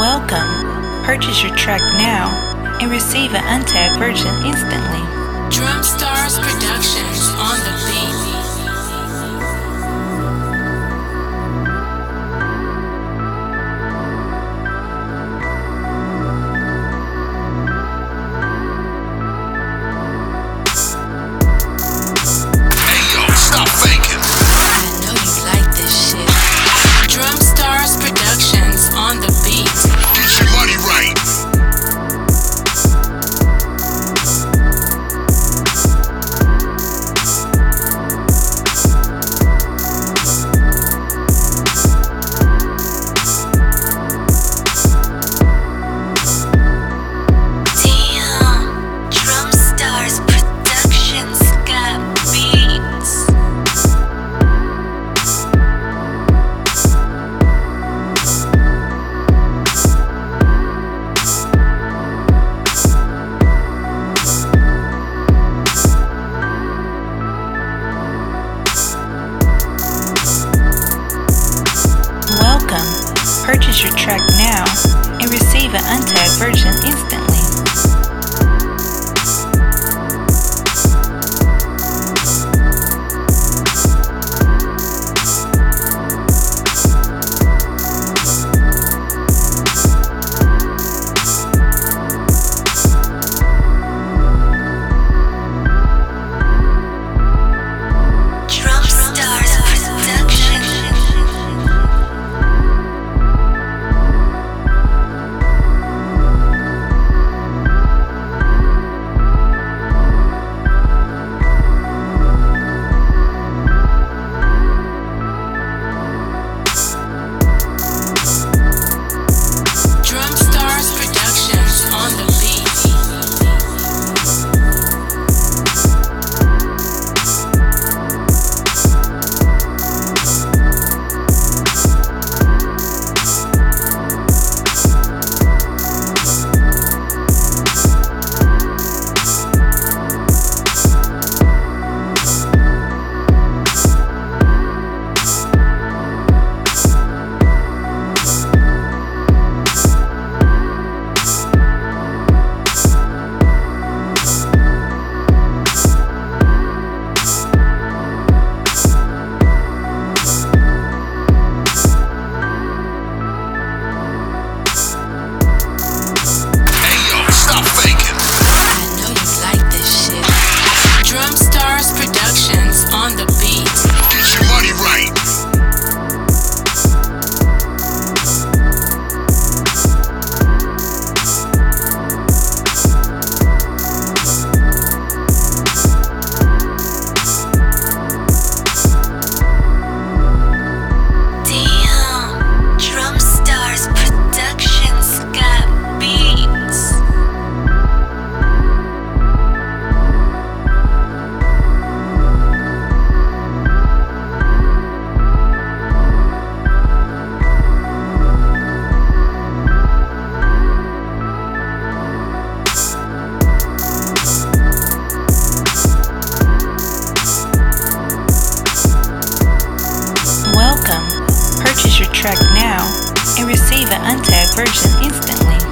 Welcome. Purchase your track now and receive an untagged version instantly. Drumstarz Productionz on purchase your track now and receive an untagged version instantly. track now and receive an untagged version instantly.